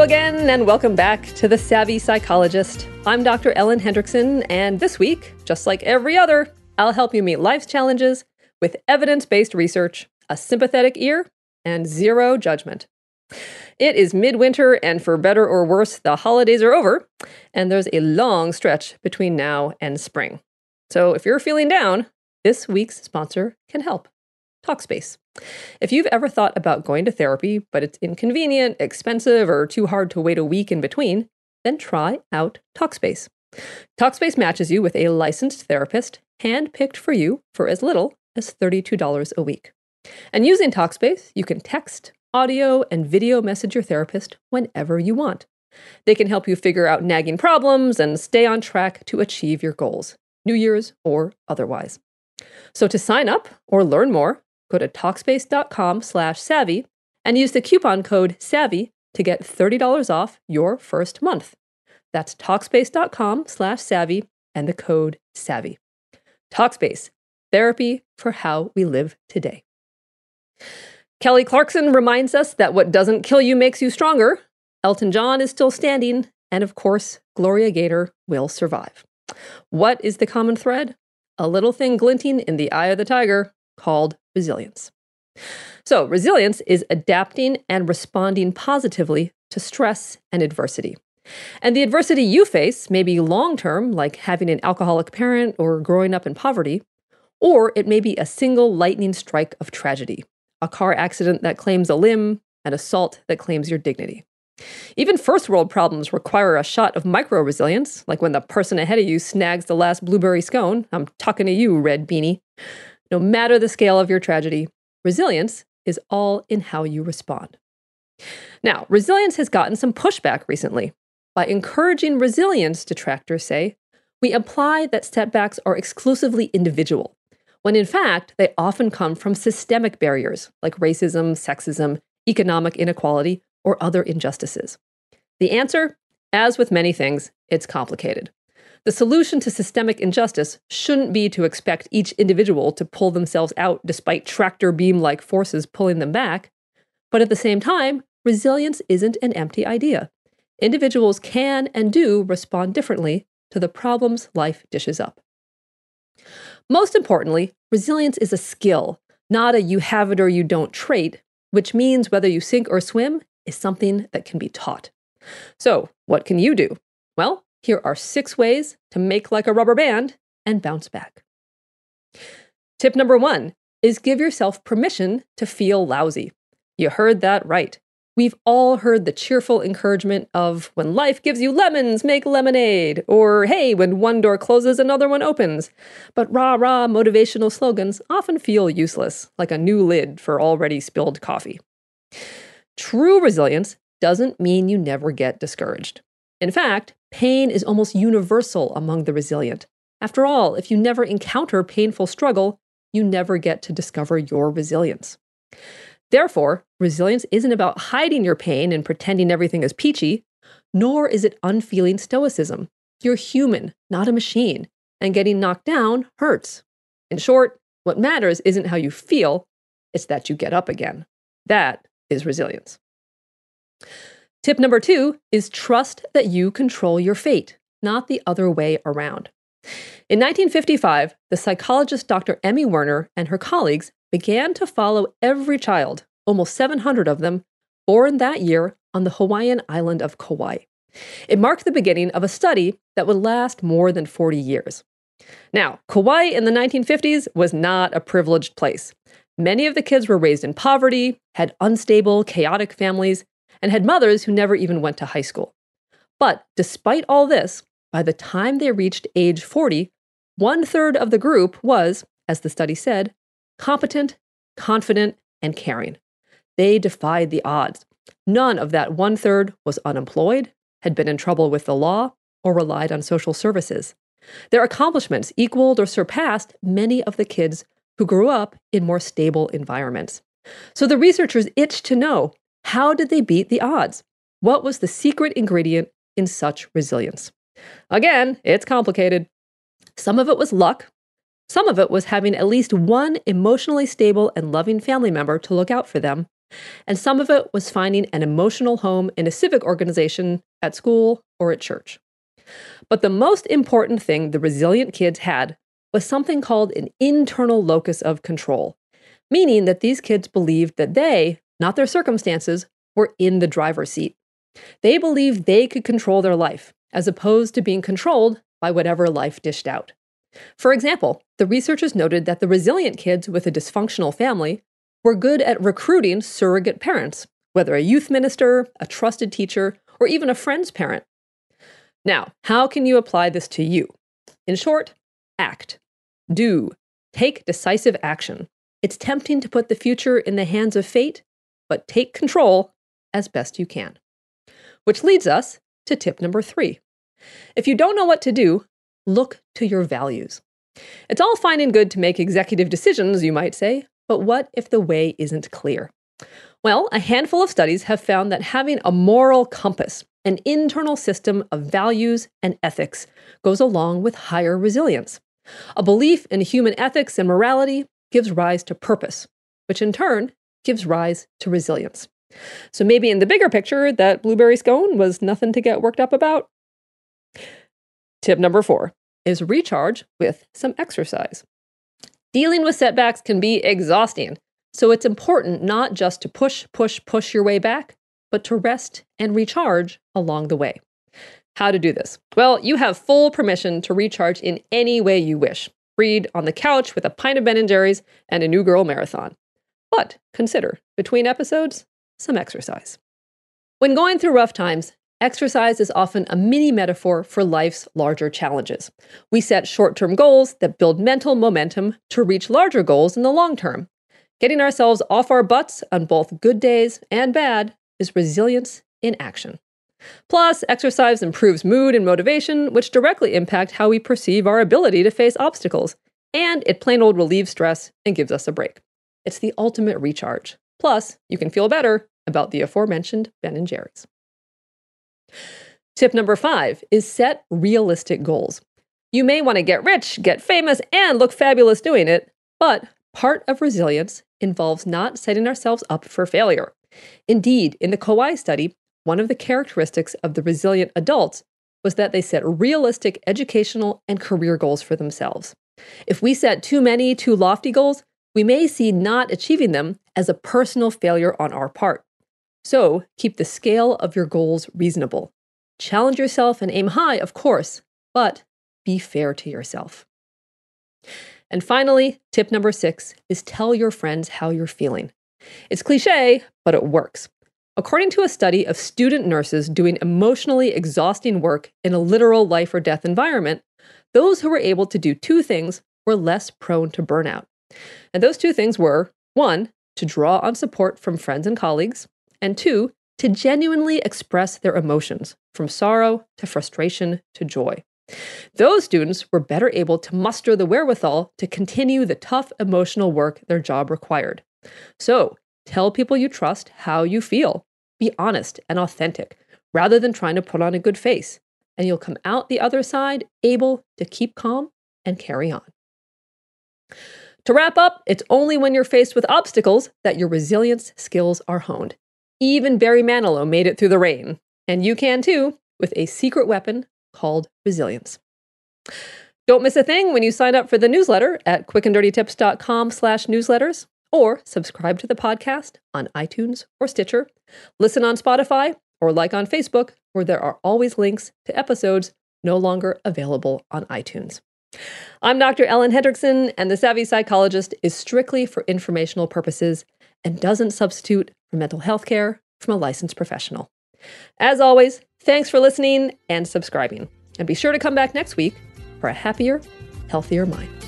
Again, and welcome back to The Savvy Psychologist. I'm Dr. Ellen Hendriksen, and this week, just like every other, I'll help you meet life's challenges with evidence based research, a sympathetic ear, and zero judgment. It is midwinter, and for better or worse, the holidays are over, and there's a long stretch between now and spring. So if you're feeling down, this week's sponsor can help. Talkspace. If you've ever thought about going to therapy, but it's inconvenient, expensive, or too hard to wait a week in between, then try out Talkspace. Talkspace matches you with a licensed therapist, hand-picked for you for as little as $32 a week. And using Talkspace, you can text, audio, and video message your therapist whenever you want. They can help you figure out nagging problems and stay on track to achieve your goals, New Year's or otherwise. So to sign up or learn more, go to talkspace.com slash savvy and use the coupon code SAVVY to get $30 off your first month. That's talkspace.com slash savvy and the code SAVVY. Talkspace, therapy for how we live today. Kelly Clarkson reminds us that what doesn't kill you makes you stronger. Elton John is still standing, and of course, Gloria Gaynor will survive. What is the common thread? A little thing glinting in the eye of the tiger called resilience. So, resilience is adapting and responding positively to stress and adversity. And the adversity you face may be long term, like having an alcoholic parent or growing up in poverty, or it may be a single lightning strike of tragedy a car accident that claims a limb, an assault that claims your dignity. Even first world problems require a shot of micro resilience, like when the person ahead of you snags the last blueberry scone. I'm talking to you, red beanie. No matter the scale of your tragedy, resilience is all in how you respond. Now, resilience has gotten some pushback recently. By encouraging resilience, detractors say, we imply that setbacks are exclusively individual, when in fact, they often come from systemic barriers like racism, sexism, economic inequality, or other injustices. The answer, as with many things, it's complicated. The solution to systemic injustice shouldn't be to expect each individual to pull themselves out despite tractor beam like forces pulling them back. But at the same time, resilience isn't an empty idea. Individuals can and do respond differently to the problems life dishes up. Most importantly, resilience is a skill, not a you have it or you don't trait, which means whether you sink or swim is something that can be taught. So, what can you do? Well, here are six ways to make like a rubber band and bounce back. Tip number one is give yourself permission to feel lousy. You heard that right. We've all heard the cheerful encouragement of when life gives you lemons, make lemonade, or hey, when one door closes, another one opens. But rah rah motivational slogans often feel useless, like a new lid for already spilled coffee. True resilience doesn't mean you never get discouraged. In fact, pain is almost universal among the resilient. After all, if you never encounter painful struggle, you never get to discover your resilience. Therefore, resilience isn't about hiding your pain and pretending everything is peachy, nor is it unfeeling stoicism. You're human, not a machine, and getting knocked down hurts. In short, what matters isn't how you feel, it's that you get up again. That is resilience. Tip number two is trust that you control your fate, not the other way around. In 1955, the psychologist Dr. Emmy Werner and her colleagues began to follow every child, almost 700 of them, born that year on the Hawaiian island of Kauai. It marked the beginning of a study that would last more than 40 years. Now, Kauai in the 1950s was not a privileged place. Many of the kids were raised in poverty, had unstable, chaotic families, and had mothers who never even went to high school. But despite all this, by the time they reached age 40, one third of the group was, as the study said, competent, confident, and caring. They defied the odds. None of that one third was unemployed, had been in trouble with the law, or relied on social services. Their accomplishments equaled or surpassed many of the kids who grew up in more stable environments. So the researchers itched to know how did they beat the odds? What was the secret ingredient in such resilience? Again, it's complicated. Some of it was luck. Some of it was having at least one emotionally stable and loving family member to look out for them. and some of it was finding an emotional home in a civic organization, at school, or at church. But the most important thing the resilient kids had was something called an internal locus of control, meaning that these kids believed that they, not their circumstances, were in the driver's seat. They believed they could control their life, as opposed to being controlled by whatever life dished out. For example, the researchers noted that the resilient kids with a dysfunctional family were good at recruiting surrogate parents, whether a youth minister, a trusted teacher, or even a friend's parent. Now, how can you apply this to you? In short, act. Do. Take decisive action. It's tempting to put the future in the hands of fate, but take control as best you can. Which leads us to tip number three. If you don't know what to do, look to your values. It's all fine and good to make executive decisions, you might say, but what if the way isn't clear? Well, a handful of studies have found that having a moral compass, an internal system of values and ethics, goes along with higher resilience. A belief in human ethics and morality gives rise to purpose, which in turn gives rise to resilience. So maybe in the bigger picture, that blueberry scone was nothing to get worked up about. Tip number four is recharge with some exercise. Dealing with setbacks can be exhausting, so it's important not just to push, push, push your way back, but to rest and recharge along the way. How to do this? Well, you have full permission to recharge in any way you wish. Read on the couch with a pint of Ben & Jerry's and a New Girl marathon. But consider, between episodes, some exercise. When going through rough times, exercise is often a mini metaphor for life's larger challenges. We set short term goals that build mental momentum to reach larger goals in the long term. Getting ourselves off our butts on both good days and bad is resilience in action. Plus, exercise improves mood and motivation, which directly impact how we perceive our ability to face obstacles. And it plain old relieves stress and gives us a break. It's the ultimate recharge. Plus, you can feel better about the aforementioned Ben and Jerry's. Tip number five is set realistic goals. You may want to get rich, get famous, and look fabulous doing it, but part of resilience involves not setting ourselves up for failure. Indeed, in the Kauai study, one of the characteristics of the resilient adults was that they set realistic educational and career goals for themselves. If we set too many, too lofty goals, we may see not achieving them as a personal failure on our part. So keep the scale of your goals reasonable. Challenge yourself and aim high, of course, but be fair to yourself. And finally, tip number six is tell your friends how you're feeling. It's cliche, but it works. According to a study of student nurses doing emotionally exhausting work in a literal life or death environment, those who were able to do two things were less prone to burnout. And those two things were one, to draw on support from friends and colleagues, and two, to genuinely express their emotions, from sorrow to frustration to joy. Those students were better able to muster the wherewithal to continue the tough emotional work their job required. So, tell people you trust how you feel. Be honest and authentic, rather than trying to put on a good face, and you'll come out the other side able to keep calm and carry on. To wrap up, it's only when you're faced with obstacles that your resilience skills are honed. Even Barry Manilow made it through the rain, and you can too with a secret weapon called resilience. Don't miss a thing when you sign up for the newsletter at quickanddirtytips.com slash newsletters or subscribe to the podcast on iTunes or Stitcher, listen on Spotify, or like on Facebook, where there are always links to episodes no longer available on iTunes. I'm Dr. Ellen Hendriksen, and The Savvy Psychologist is strictly for informational purposes and doesn't substitute for mental health care from a licensed professional. As always, thanks for listening and subscribing. And be sure to come back next week for a happier, healthier mind.